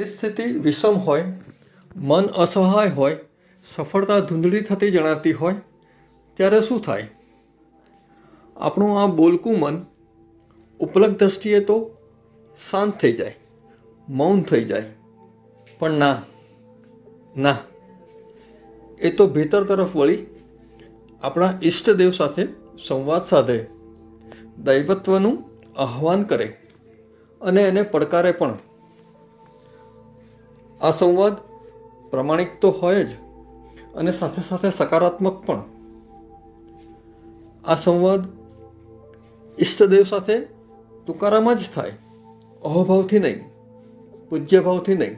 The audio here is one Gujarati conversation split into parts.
પરિસ્થિતિ વિષમ હોય, મન અસહાય હોય, સફળતા ધૂંધળી થતી જણાતી હોય, ત્યારે શું થાય? આપણું આ બોલકું મન ઉપલબ્ધ દ્રષ્ટિએ તો શાંત થઈ જાય, મૌન થઈ જાય, પણ ના ના. એ તો ભીતર તરફ વળી આપણા ઈષ્ટદેવ સાથે સંવાદ સાધે, દૈવત્વનું આહ્વાન કરે અને એને પડકારે પણ. આ સંવાદ પ્રમાણિક તો હોય જ અને સાથે સાથે સકારાત્મક પણ. આ સંવાદ ઈષ્ટદેવ સાથે તુકારામાં જ થાય. અહોભાવથી નહીં, પૂજ્યભાવથી નહીં.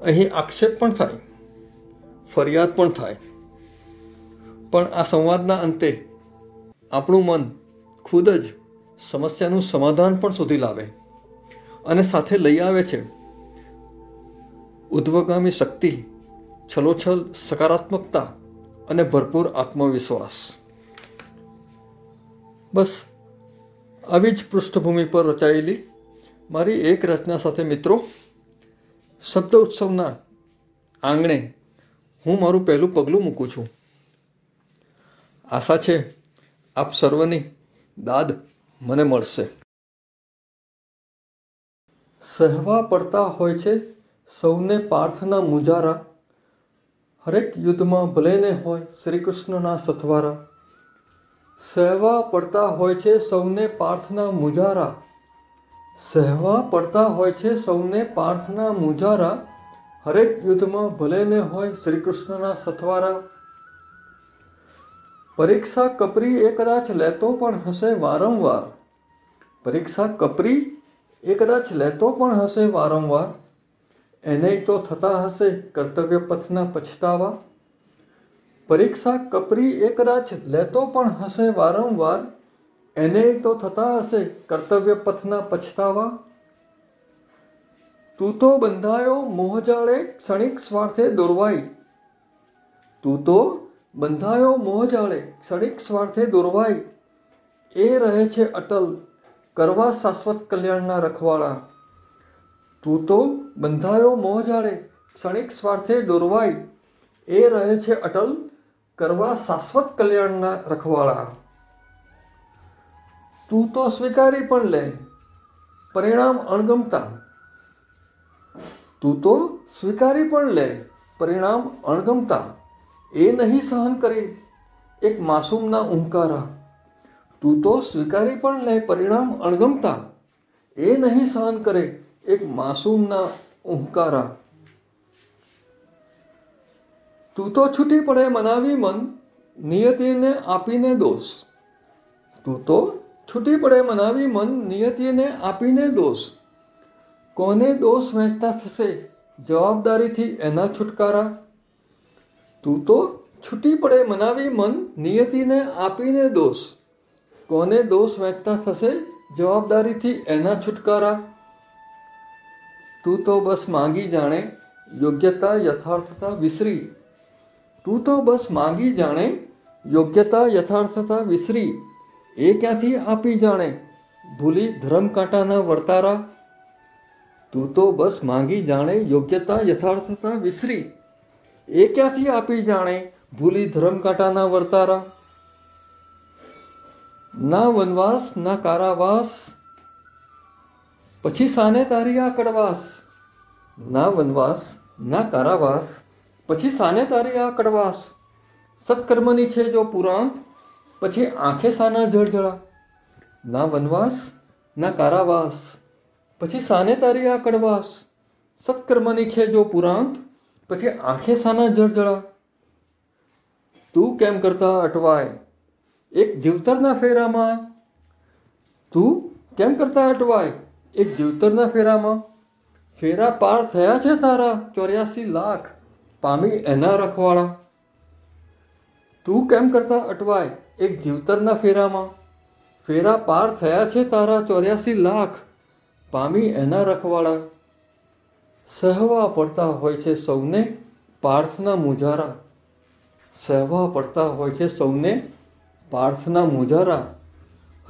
અહીં આક્ષેપ પણ થાય, ફરિયાદ પણ થાય. પણ આ સંવાદના અંતે આપણું મન ખુદ જ સમસ્યાનું સમાધાન પણ શોધી લાવે અને સાથે લઈ આવે છે. ઉદ્વગામી શક્તિ, છલોછલ સકારાત્મકતા અને ભરપૂર આત્મવિશ્વાસ. બસ, આવી જ પૃષ્ઠભૂમિ પર રચાયેલી મારી એક રચના સાથે મિત્રો, શબ્દ ઉત્સવના આંગણે હું મારું પહેલું પગલું મૂકું છું. આશા છે આપ સર્વની દાદ મને મળશે. સહેવા પડતા હોય છે સૌને પાર્થના મુજારા. હરેક યુદ્ધમાં ભલે ને હોય શ્રી કૃષ્ણના સથવારા. સહેવા પડતા હોય છે સૌને પાર્થના મુજારા. સહેવા પડતા હોય છે સૌને પાર્થના મુજારા. હરેક યુદ્ધમાં ભલેને હોય શ્રી કૃષ્ણના સથવારા. પરીક્ષા કપરી એ કદાચ લેતો પણ હશે વારંવાર. પરીક્ષા કપરી એ કદાચ લેતો પણ હશે વારંવાર. એને તો થતા હશે કર્તવ્ય પથના પછતાવા? પરીક્ષા કપરી એ કદાચ લેતો પણ હશે વારંવાર? એને તો થતા હશે કર્તવ્ય પથના પછતાવા? તું તો બંધાયો મોહજાળે ક્ષણિક સ્વાર્થે દોરવાઈ. તું તો બંધાયો મોહજાળે ક્ષણિક સ્વાર્થે દોરવાઈ. એ રહે છે અટલ, કરવા શાશ્વત કલ્યાણના રખવાળા. તું તો બંધાયો મોહજાળે ક્ષણિક સ્વાર્થે દોરવાય એ રહે છે અટલ, કરવા શાશ્વત કલ્યાણના રખવાળા. તું તો સ્વીકારી પણ લે, પરિણામ અણગમતા. તું તો સ્વીકારી પણ લે, પરિણામ અણગમતા. એ નહીં સહન કરે, એક માસૂમના ઉંકારા તું તો સ્વીકારી પણ લે, પરિણામ અણગમતા. એ નહીં સહન કરે એક માસૂમના ઉંકારા તું તો છૂટી પડે મનાવી મન, નિયતિને આપીને દોષ. તું તો છૂટી પડે મનાવી મન, નિયતિને આપીને દોષ. કોને દોષ વહેંચતા થશે? જવાબદારીથી એના છુટકારા. તું તો છૂટી પડે મનાવી મન, નિયતિને આપીને દોષ. કોને દોષ વહેંચતા થશે? જવાબદારીથી એના છુટકારા. તું તો બસ માંગી જાણે, યોગ્યતા યથાર્થતા વિસરી. તું તો બસ માંગી જાણે, યોગ્યતા યથાર્થતા વિસરી. એ ક્યાંથી આપી જાણે? ભૂલી ધર્મકાંટાના વર્તારા. તું તો બસ માંગી જાણે, યોગ્યતા યથાર્થતા વિસરી. એ ક્યાંથી આપી જાણે? ભૂલી ધર્મકાંટાના વર્તારા. ના વનવાસ, ના કારાવાસ પછી સાને તારી આ કડવાસ ના વનવાસ, ના કારાવાસ. પછી સાને તારી આ કડવાસ સત્કર્મની છે જો પુરાંત પછી આંખે સાના જળજળા. ના વનવાસ, ના કારાવાસ. પછી સાને તારી આ કડવાસ સત્કર્મની છે જો પુરાંત પછી આંખે સાના જળજળા. તું કેમ કરતા અટવાય? એક જીવતરના ફેરામાં. તું કેમ કરતા અટવાય? એક જીવતરના ફેરામાં? ફેરા પાર થયા છે તારા ચોર્યાસી લાખ પામી એના રખવાળા. તું કેમ કરતા અટવાય એક જીવતરના ફેરામાં? ફેરા પાર થયા છે તારા ચોર્યાસી લાખ પામી એના રખવાળા. સહવા પડતા હોય છે સૌને પાર્થના મુજારા. સહવા પડતા હોય છે સૌને પાર્થના મુજારા.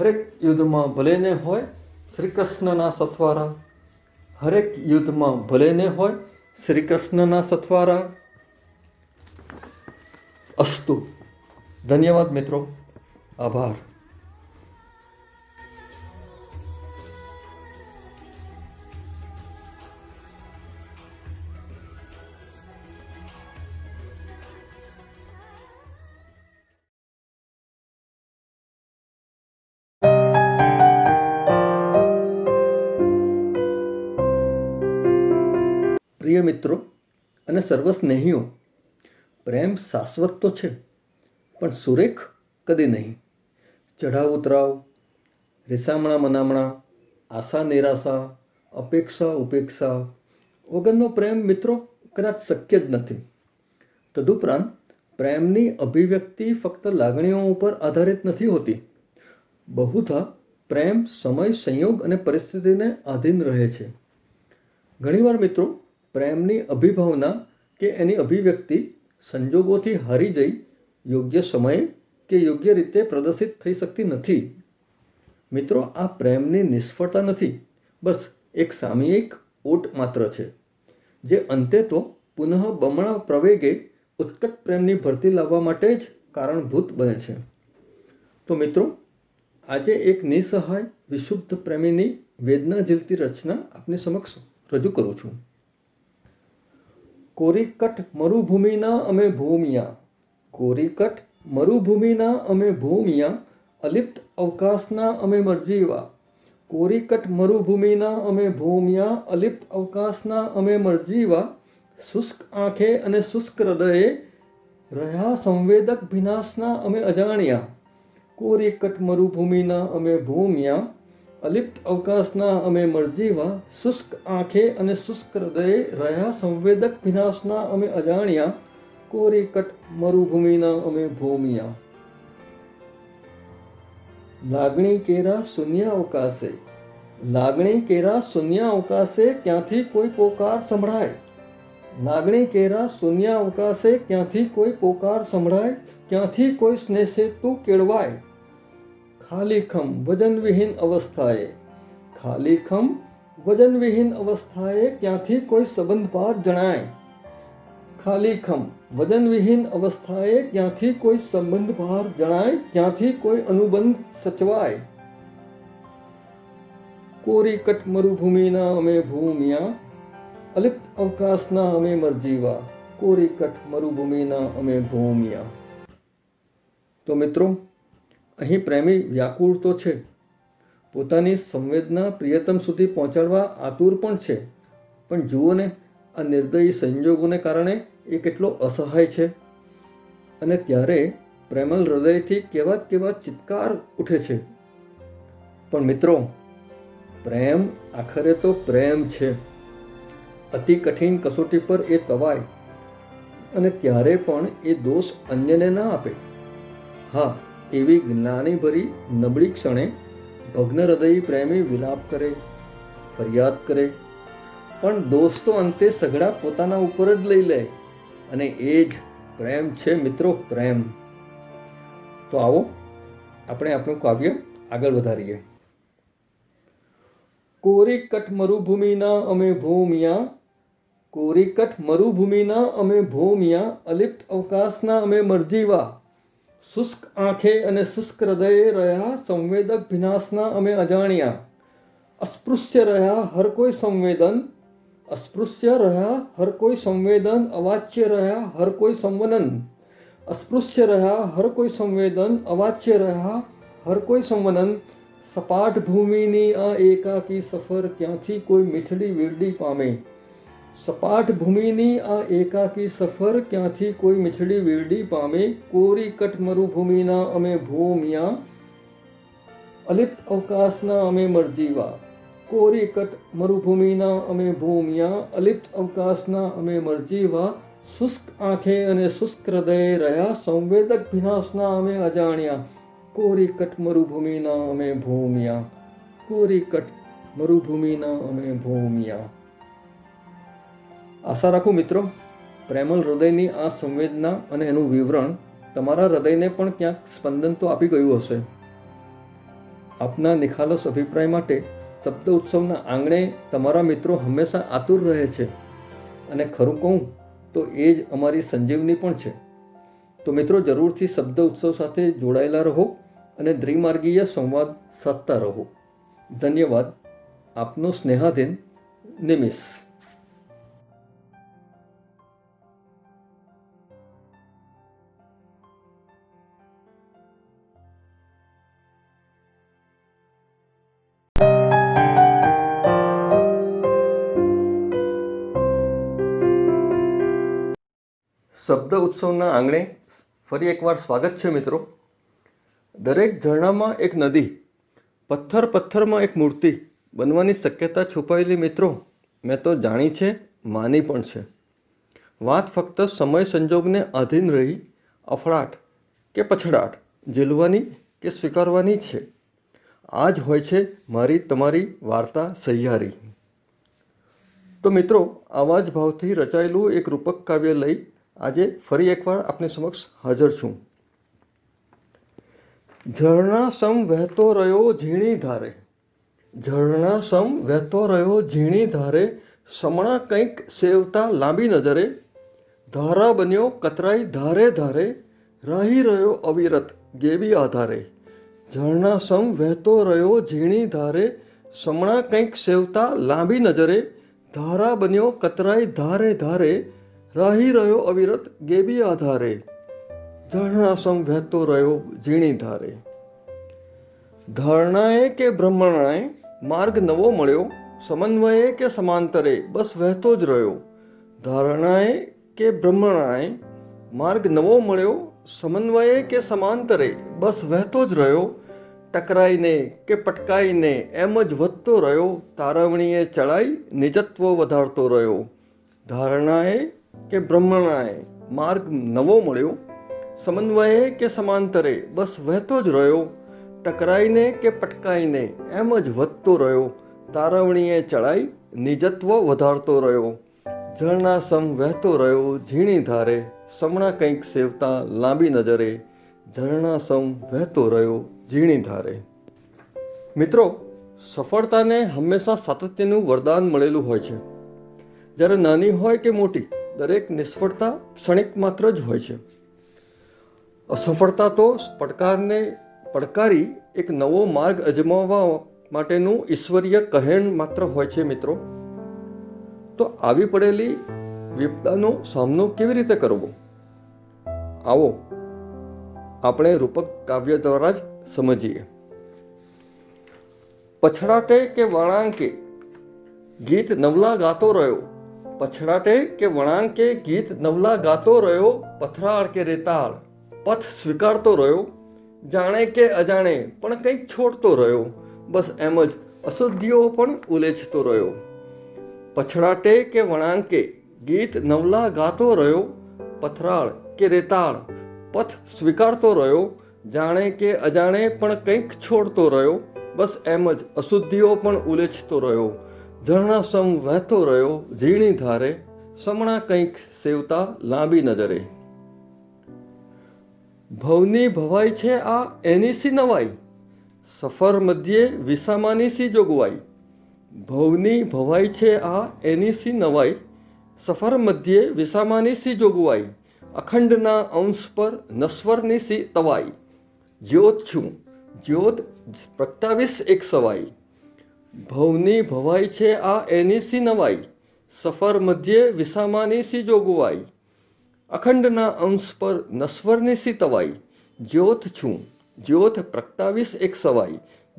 હરેક યુદ્ધમાં ભલે ને હોય શ્રી કૃષ્ણના સથવારા હરેક યુદ્ધમાં ભલે ને હોય શ્રી કૃષ્ણના સથવારા અસ્તુ. ધન્યવાદ મિત્રો. આભાર. અને સર્વસ્નેહીઓ પ્રેમ શાશ્વત તો છે, પણ સુરેખ કદી નહીં. ચઢાવ ઉતરાવ, રીસામણા મનામણા, આશા નિરાશા, અપેક્ષા ઉપેક્ષા. વગરનો પ્રેમ મિત્રો કદાચ શક્ય જ નથી. તદુપરાંત પ્રેમની અભિવ્યક્તિ ફક્ત લાગણીઓ ઉપર આધારિત નથી હોતી. બહુધા પ્રેમ સમય, સંયોગ અને પરિસ્થિતિને આધીન રહે છે. ઘણીવાર મિત્રો પ્રેમની અભિભાવના કે એની અભિવ્યક્તિ સંજોગોથી હારી જઈ યોગ્ય સમયે કે યોગ્ય રીતે પ્રદર્શિત થઈ શકતી નથી. મિત્રો, આ પ્રેમની નિષ્ફળતા નથી. બસ એક સામયિક ઓટ માત્ર છે, જે અંતે તો પુનઃ બમણા પ્રવેગે ઉત્કટ પ્રેમની ભરતી લાવવા માટે જ કારણભૂત બને છે. તો મિત્રો, આજે એક નિસહાય, વિશુદ્ધ પ્રેમીની વેદના ઝીલતી રચના આપની સમક્ષ રજૂ કરું છું. કોરીકટ મરુભૂમિના અમે ભૂમિયા. કોરીકટ મરુભૂમિના અમે ભૂમિયા, અલિપ્ત અવકાશના અમે મરજીવા. કોરીકટ મરુભૂમિના અમે ભૂમિયા, અલિપ્ત અવકાશના અમે મરજીવા. શુષ્ક આંખે અને શુષ્ક હૃદયે રહ્યા સંવેદક વિનાશના અમે અજાણ્યા. કોરીકટ મરુભૂમિના અમે ભૂમિયા અલિપ્ત અવકાશના અમે મરજીવા, શુષ્ક આંખે અને શુષ્ક હૃદયે રહ્યા સંવેદક વિનાશના અમે અજાણ્યા, કોરીકટ મરુભૂમિના અમે ભૂમિયા. લાગણી કેરા શૂન્ય અવકાશે. લાગણી કેરા શૂન્ય અવકાશે ક્યાંથી કોઈ પોકાર સંભળાય? લાગણી કેરા શૂન્ય અવકાશે ક્યાંથી કોઈ પોકાર સંભળાય? ક્યાંથી કોઈ સ્નેહે તું ખાલીખમ વજનવિહીન અવસ્થાએ. ખાલીખમ વજનવિહીન અવસ્થાએ ક્યાંથી કોઈ સંબંધભાર જણાય? ખાલીખમ વજનવિહીન અવસ્થાએ ક્યાંથી કોઈ સંબંધભાર જણાય? ક્યાંથી કોઈ અનુબંધ સચવાય? કોરીકટ મરુભૂમિના અમે ભૂમિયા, અલિપ્ત અવકાશના અમે મરજીવા, કોરીકટ મરુભૂમિના અમે ભૂમિયા. તો મિત્રો અહીં પ્રેમી વ્યાકુળ તો છે. પોતાની સંવેદના પ્રિયતમ સુધી પહોંચાડવા આતુર પણ છે. પણ જુઓ ને, આ નિર્દયી સંજોગોને કારણે એ કેટલો અસહાય છે. અને ત્યારે પ્રેમલ હૃદયથી કેવા કેવા ચિત્કાર ઉઠે છે. પણ મિત્રો, પ્રેમ આખરે તો પ્રેમ છે. અતિ કઠિન કસોટી પર એ તવાય. અને ત્યારે પણ એ દોષ અન્યને ના આપે. હા એવી જ્ઞાનીભરી નબળી ક્ષણે ભગ્ન હૃદય પ્રેમી વિલાપ કરે, ફરિયાદ કરે. પણ દોસ્તો અંતે સઘળા પોતાના ઉપર જ લઈ લે અને એ જ પ્રેમ છે મિત્રો, પ્રેમ. તો આવો આપણે આપણું કાવ્ય આગળ વધારીએ. કોરીકટ મરુભૂમિના અમે ભૂમિયા, કોરીકટ મરુભૂમિના અમે ભૂમિયા, અલિપ્ત અવકાશના અમે મરજીવા. શુષ્ક આંખે અને શુષ્ક હૃદયે રહ્યા સંવેદક વિનાશના અમે અજાણ્યા અસ્પૃશ્ય રહ્યા હર કોઈ સંવેદન અસ્પૃશ્ય રહ્યા હર કોઈ સંવેદન અવાચ્ય રહ્યા હર કોઈ સંવનન અસ્પૃશ્ય રહ્યા હર કોઈ સંવેદન અવાચ્ય રહ્યા હર કોઈ સંવનન સપાટ ભૂમિની આ એકાકી સફર ક્યાંથી કોઈ મીઠડી વીરડી પામે સપાટ ભૂમિની આ એકાકી સફર ક્યાંથી કોઈ મીઠડી વીરડી પામે? કોરી કટ મરુભૂમિના અમે ભૂમિયા અલિપ્ત અવકાશના અમે મરજીવા. કોરી કટ મરુભૂમિના અમે ભૂમિયા અલિપ્ત અવકાશના અમે મરજીવા. શુષ્ક આંખે અને શુષ્ક હૃદય રહ્યા. સંવેદક વિનાશના અમે અજાણ્યા. કોરી કટ મરુભૂમિના અમે ભૂમિયા કોરી કટ મરુભૂમિના અમે ભૂમિયા આશા રાખું મિત્રો, પ્રેમલ હૃદયની આ સંવેદના અને એનું વિવરણ તમારા હૃદયને પણ ક્યાંક સ્પંદન તો આપી ગયું હશે. આપના નિખાલસ અભિપ્રાય માટે શબ્દ ઉત્સવના આંગણે તમારા મિત્રો હંમેશા આતુર રહે છે. અને ખરું કહું તો એ જ અમારી સંજીવની પણ છે. તો મિત્રો, જરૂરથી શબ્દ ઉત્સવ સાથે જોડાયેલા રહો અને દ્વિમાર્ગીય સંવાદ સાધતા રહો. ધન્યવાદ. આપનો સ્નેહાધીન નિમિષ. શબ્દ ઉત્સવના આંગણે ફરી એકવાર સ્વાગત છે મિત્રો. દરેક ઝરણામાં એક નદી, પથ્થર પથ્થરમાં એક મૂર્તિ બનવાની શક્યતા છુપાયેલી મિત્રો, મેં તો જાણી છે, માની પણ છે. વાત ફક્ત સમય સંજોગને આધીન રહી, અફડાટ કે પછડાટ, ઝીલવાની કે સ્વીકારવાની છે. આ જ હોય છે મારી તમારી વાર્તા સહિયારી. તો મિત્રો, આવા જ ભાવથી રચાયેલું એક રૂપક કાવ્ય લઈ આજે ફરી એકવાર આપની સમક્ષ હાજર છું. ઝરણા સમ વહેતો રહ્યો ઝીણી ધારે. ઝરણા સમ વહેતો રહ્યો ઝીણી ધારે, સમણા કંઈક સેવતા લાંબી નજરે. ધારા બન્યો કતરાઈ ધારે ધારે, રાહી રહ્યો અવિરત ગેવી આધારે. ઝરણા સમ વહેતો રહ્યો ઝીણી ધારે, સમણા કંઈક સેવતા લાંબી નજરે. ધારા બન્યો કતરાઈ ધારે ધારે રાહી રહ્યો અવિરત ગેબી આધારે. ધરણા સમ વહેતો રહ્યો ઝીણી ધારે. ધારણાએ કે બ્રહ્મણાએ માર્ગ નવો મળ્યો, સમન્વયે કે સમાંતરે, બસ વહેતો જ રહ્યો. ધારણાએ કે બ્રહ્મણાએ માર્ગ નવો મળ્યો, સમન્વયે કે સમાંતરે, બસ વહેતો જ રહ્યો. ટકરાઈને કે પટકાઈને એમ જ વધતો રહ્યો, તારવણીએ ચડાઈ, નિજત્વ વધારતો રહ્યો. ધારણાએ કે બ્રહ્મણાએ માર્ગ નવો મળ્યો, સમન્વયે કે સમાંતરે બસ વહેતો જ રહ્યો, ટકરાઈને કે પટકાઈને એમ જ વધતો રહ્યો, તારવણીએ ચડાઈ, નિજત્વ વધારતો રહ્યો ઝરણા સમ વહેતો રહ્યો ઝીણી ધારે, સમણા કંઈક સેવતા લાંબી નજરે ઝરણા સમ વહેતો રહ્યો ઝીણી ધારે. મિત્રો, સફળતાને હંમેશા સાતત્યનું વરદાન મળેલું હોય છે. જ્યારે નાની હોય કે મોટી દરેક નિષ્ફળતા ક્ષણિક માત્ર જ હોય છે. અસફળતા તો પડકારને પડકારી એક નવો માર્ગ અજમાવવા માટેનું ઈશ્વરીય કહેણ માત્ર હોય છે મિત્રો. તો આવી પડેલી વિપદાનો સામનો કેવી રીતે કરવો? આવો, આપણે રૂપક કાવ્ય દ્વારા જ સમજીએ. પછડાટે કે વળાંકે ગીત નવલા ગાતો રહ્યો. પછડાટે કે વળાંકે ગીત નવલા ગાતો રહ્યો, પથરાળ કે રેતાળ. પથ સ્વીકારતો રહ્યો, જાણે કે અજાણે, પણ કંઈક છોડતો રહ્યો. બસ એમ જ અશુદ્ધિઓ પણ ઉલેચતો રહ્યો. પછડાટે કે વળાંકે ગીત નવલા ગાતો રહ્યો, પથરાળ કે રેતાળ. પથ સ્વીકારતો રહ્યો, જાણે કે અજાણે, પણ કંઈક છોડતો રહ્યો. બસ એમ જ અશુદ્ધિઓ પણ ઉલેચતો રહ્યો. ઝરણા સમ વહેતો રહ્યો, ઝીણી ધારે, સમણા કંઈક સેવતા લાંબી નજરે. ભવની ભવાઈ છે આ એની સી નવાઈ? સફર મધ્યે વિસામાની સી જોગવાઈ? ભવની ભવાઈ છે આ એની સી નવાઈ? સફર મધ્યે વિસામાની સી જોગવાઈ? અખંડના અંશ પર નશ્વરની સી તવાઈ? જ્યોત છું, જ્યોત પ્રગટાવીશ એક સવાઈ. ભવની ભવાઈ છે આ એની સી નવાઈ સફર મધ્યે વિસામાની સી જોગવાઈ અખંડના અંશ પર નશ્વરની સી તવાઈ જ્યોત છું, જ્યોત પ્રગટાવીશ એક સવાઈ.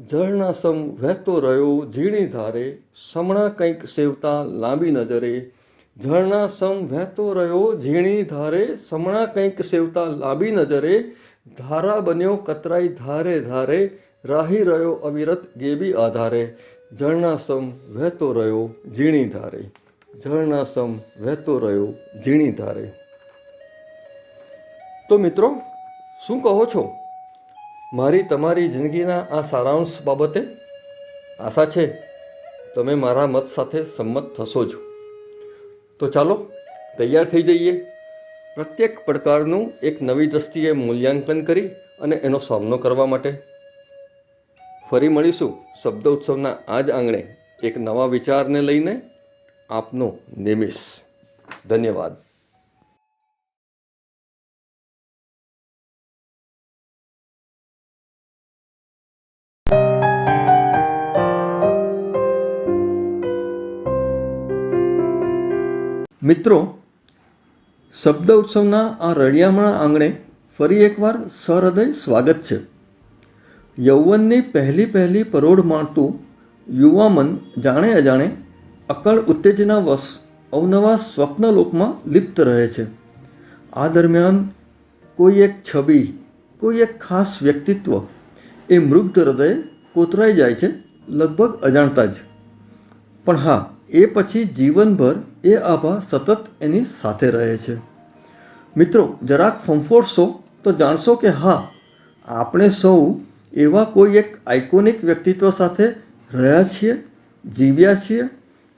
જળના સમ વહેતો રહ્યો ઝીણી ધારે, સમણા કંઈક સેવતા લાંબી નજરે. જળના સમ વહેતો રહ્યો ઝીણી ધારે, સમણા કંઈક સેવતા લાંબી નજરે. ધારા બન્યો કતરાઈ ધારે ધારે, રાહી રહ્યો અવિરત ગેબી આધારે. જળના સમ વહેતો રહ્યો, ઝીણી ધારે. જળના સમ વહેતો રહ્યો, ઝીણી ધારે. તો મિત્રો, શું કહો છો? મારી તમારી જિંદગીના આ સારાંશ બાબતે આશા છે, તમે મારા મત સાથે સંમત થશો જ. તો ચાલો, તૈયાર થઈ જઈએ. પ્રત્યેક પડકારનું એક નવી દ્રષ્ટિએ મૂલ્યાંકન કરી અને એનો સામનો કરવા માટે. ફરી મળીશું શબ્દ ઉત્સવના આ જ આંગણે એક નવા વિચારને લઈને આપનો નિમિષ. ધન્યવાદ. મિત્રો, શબ્દ ઉત્સવના આ રળિયામણા આંગણે ફરી એકવાર સહૃદય સ્વાગત છે. યૌવનની પહેલી પહેલી પરોઢ માણતું યુવા મન જાણે અજાણે અકળ ઉત્તેજના વશ અવનવા સ્વપ્નલોકમાં લિપ્ત રહે છે. આ દરમિયાન કોઈ એક છબી, કોઈ એક ખાસ વ્યક્તિત્વ એ મૃગ્ધ હૃદય કોતરાઈ જાય છે લગભગ અજાણતા જ. પણ હા, એ પછી જીવનભર એ આભા સતત એની સાથે રહે છે. મિત્રો, જરાક ફંફોડશો તો જાણશો કે હા, આપણે સૌ એવા કોઈ એક આઇકોનિક વ્યક્તિત્વ સાથે રહ્યા છીએ, જીવ્યા છીએ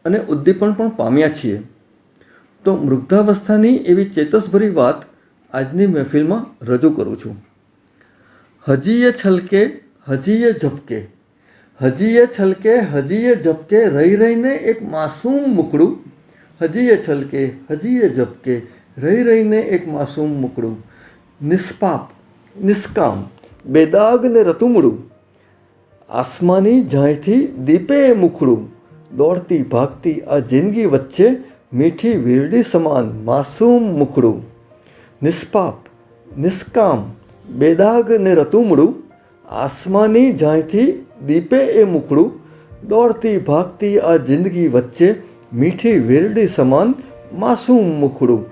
અને ઉદ્દીપન પણ પામ્યા છીએ. તો મૃદ્ધાવસ્થાની એવી ચેતસભરી વાત આજની મહેફિલમાં રજૂ કરું છું. હજી એ છલકે હજી એ ઝપકે હજી એ છલકે હજી એ ઝપકે રહી રહીને એક માસૂમ મુકડું. હજી એ છલકે હજી એ ઝપકે રહી રહીને એક માસૂમ મુકડું. નિષ્પાપ, નિષ્કામ બેદાગ ને રતુમડું, આસમાની ઝાંયથી દીપે મુખડું, દોડતી ભાગતી આ જિંદગી વચ્ચે મીઠી વીરડી સમાન માસૂમ મુખડું. નિષ્પાપ, નિષ્કામ બેદાગ ને રતુમડું, આસમાની ઝાંયથી દીપે એ મુખડું, દોડતી ભાગતી આ જિંદગી વચ્ચે મીઠી વીરડી સમાન માસૂમ મુખડું.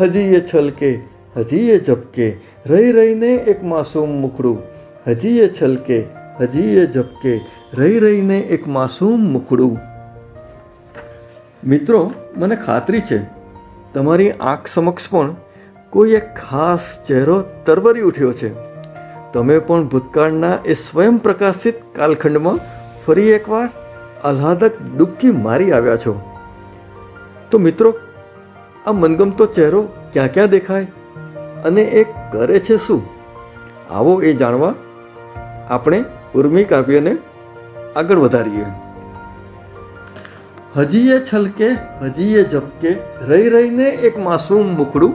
હજી એ છલકે હજી એ ઝપકે રહી રહીને એક માસૂમ મુખડું. હજી એ છલકે હજી એ ઝપકે રહી રહીને એક માસૂમ મુખડું. મિત્રો, મને ખાતરી છે, તમારી આંખ સમક્ષ પણ કોઈ એક ખાસ ચહેરો તરવરી ઉઠ્યો છે. તમે પણ ભૂતકાળના એ સ્વયં પ્રકાશિત કાલખંડમાં ફરી એકવાર આહ્લાદક ડૂબકી મારી આવ્યા છો. તો મિત્રો, આ મનગમતો ચહેરો ક્યાં ક્યાં દેખાય? અને એ કરે છે શું? આવો એ જાણવા આપણે ઉર્મી કાવ્યને આગળ વધારીએ. હજીએ છલકે, હજીએ ઝપકે રહી રહીને એક માસૂમ મુખડું.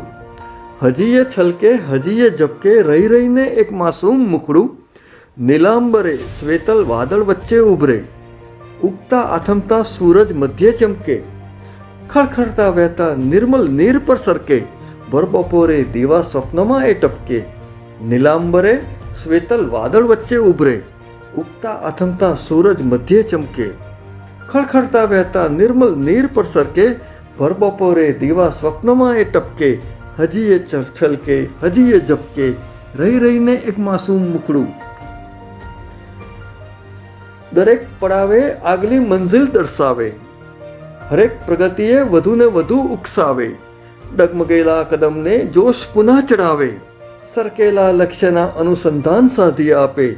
હજીએ છલકે, હજીએ ઝપકે રહી રહીને એક માસૂમ મુખડું. નીલાંબરે શ્વેતલ વાદળ વચ્ચે ઉભરે. ઉગતા આથમતા સૂરજ મધ્યે ચમકે. ખડખડતા વહેતા નિર્મલ નીર પર સરકે. ભર બપોરે દીવા સ્વપ્નમાં એ ટપકે. નીલાંબરે શ્વેતલ વાદળ વચ્ચે ઉભરે. ઉગતા આથમતા સૂરજ મધ્ય ચમકે. ખડખડતા વહેતા નિર્મલ નીર પર સરકે. ભર બપોરે દીવા સ્વપ્નમાં એ ટપકે. હજી એ છલકે હજી એ ઝપકે રહી રહીને એક માસૂમ મુકડું દરેક પડાવે આગલી મંઝિલ દર્શાવે. હરેક પ્રગતિએ વધુને વધુ ઉકસાવે. ડગમગેલા કદમને જોશ પુનઃ ચડાવે સરકેલા લક્ષ્યના અનુસંધાન સાધી આપે.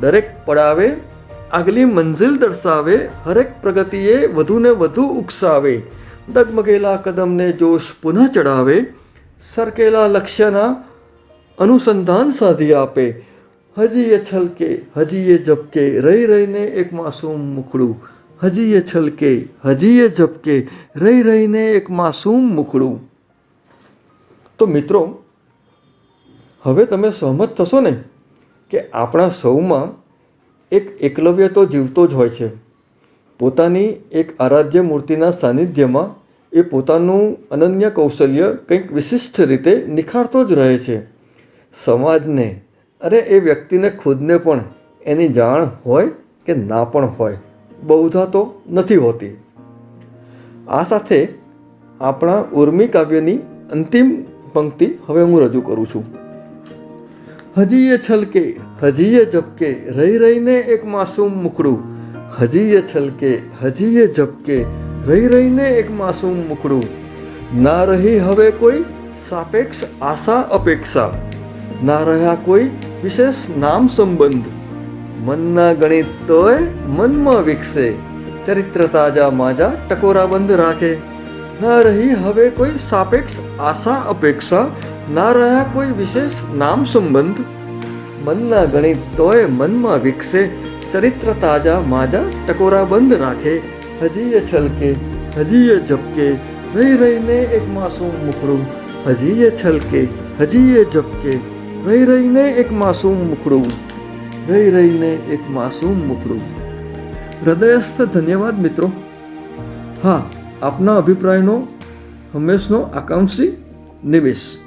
દરેક પડાવે, આગલી મંજિલ દર્શાવે, હરેક પ્રગતિએ વધુને વધુ ઉકસાવે. ડગમગેલા કદમને જોશ પુનઃ ચડાવે સરકેલા લક્ષ્યના અનુસંધાન સાધી આપે. હજી એ છલકે હજી એ ઝપકે રહી રહીને એક માસૂમ મુખડું હજી એ છલકે હજી એ ઝપકે, રહી રહીને એક માસૂમ મુખડું તો મિત્રો, હવે તમે સહમત થશો ને કે આપણા સૌમાં એક એકલવ્ય તો જીવતો જ હોય છે. પોતાની એક આરાધ્ય મૂર્તિના સાનિધ્યમાં એ પોતાનું અનન્ય કૌશલ્ય કંઈક વિશિષ્ટ રીતે નિખારતો જ રહે છે. સમાજને, અરે એ વ્યક્તિને ખુદને પણ એની જાણ હોય કે ના પણ હોય. બહુધા તો નથી હોતી. આ સાથે આપણા ઉર્મી કાવ્યની અંતિમ પંક્તિ હવે હું રજૂ કરું છું. હજી એ છલકે હજી એ ઝપકે રહી રહીને એક માસૂમ મુકડું હજી એ છલકે હજી એ ઝપકે રહી રહીને એક માસૂમ મુકડું ના રહી હવે કોઈ સાપેક્ષ આશા અપેક્ષા. ના રહ્યા કોઈ વિશેષ નામ સંબંધ. મનના ગણિત તોય મનમાં વિકસે. ચરિત્ર તાજા માજા ટકોરા બંધ રાખે. ના રહી હવે કોઈ સાપેક્ષ આશા અપેક્ષા, ના રહ્યા કોઈ વિશેષ નામ સંબંધ. મનના ગણિત તોય મનમાં વિકસે, ચરિત્ર તાજા માજા ટકોરા બંધ રાખે. હજી એ છલકે હજી એ ઝપકે રહી રહીને એક માસૂમ મુખડું. હજી એ છલકે હજી એ ઝપકે રહી રહીને એક માસૂમ મુખડું. રહી રહીને એક માસૂમ મુખડું હૃદયસ્થ ધન્યવાદ મિત્રો. હા, આપના અભિપ્રાયનો, હંમેશનો આકાંક્ષી નિમિષ.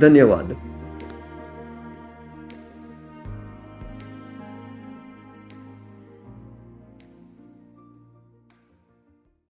ધન્યવાદ.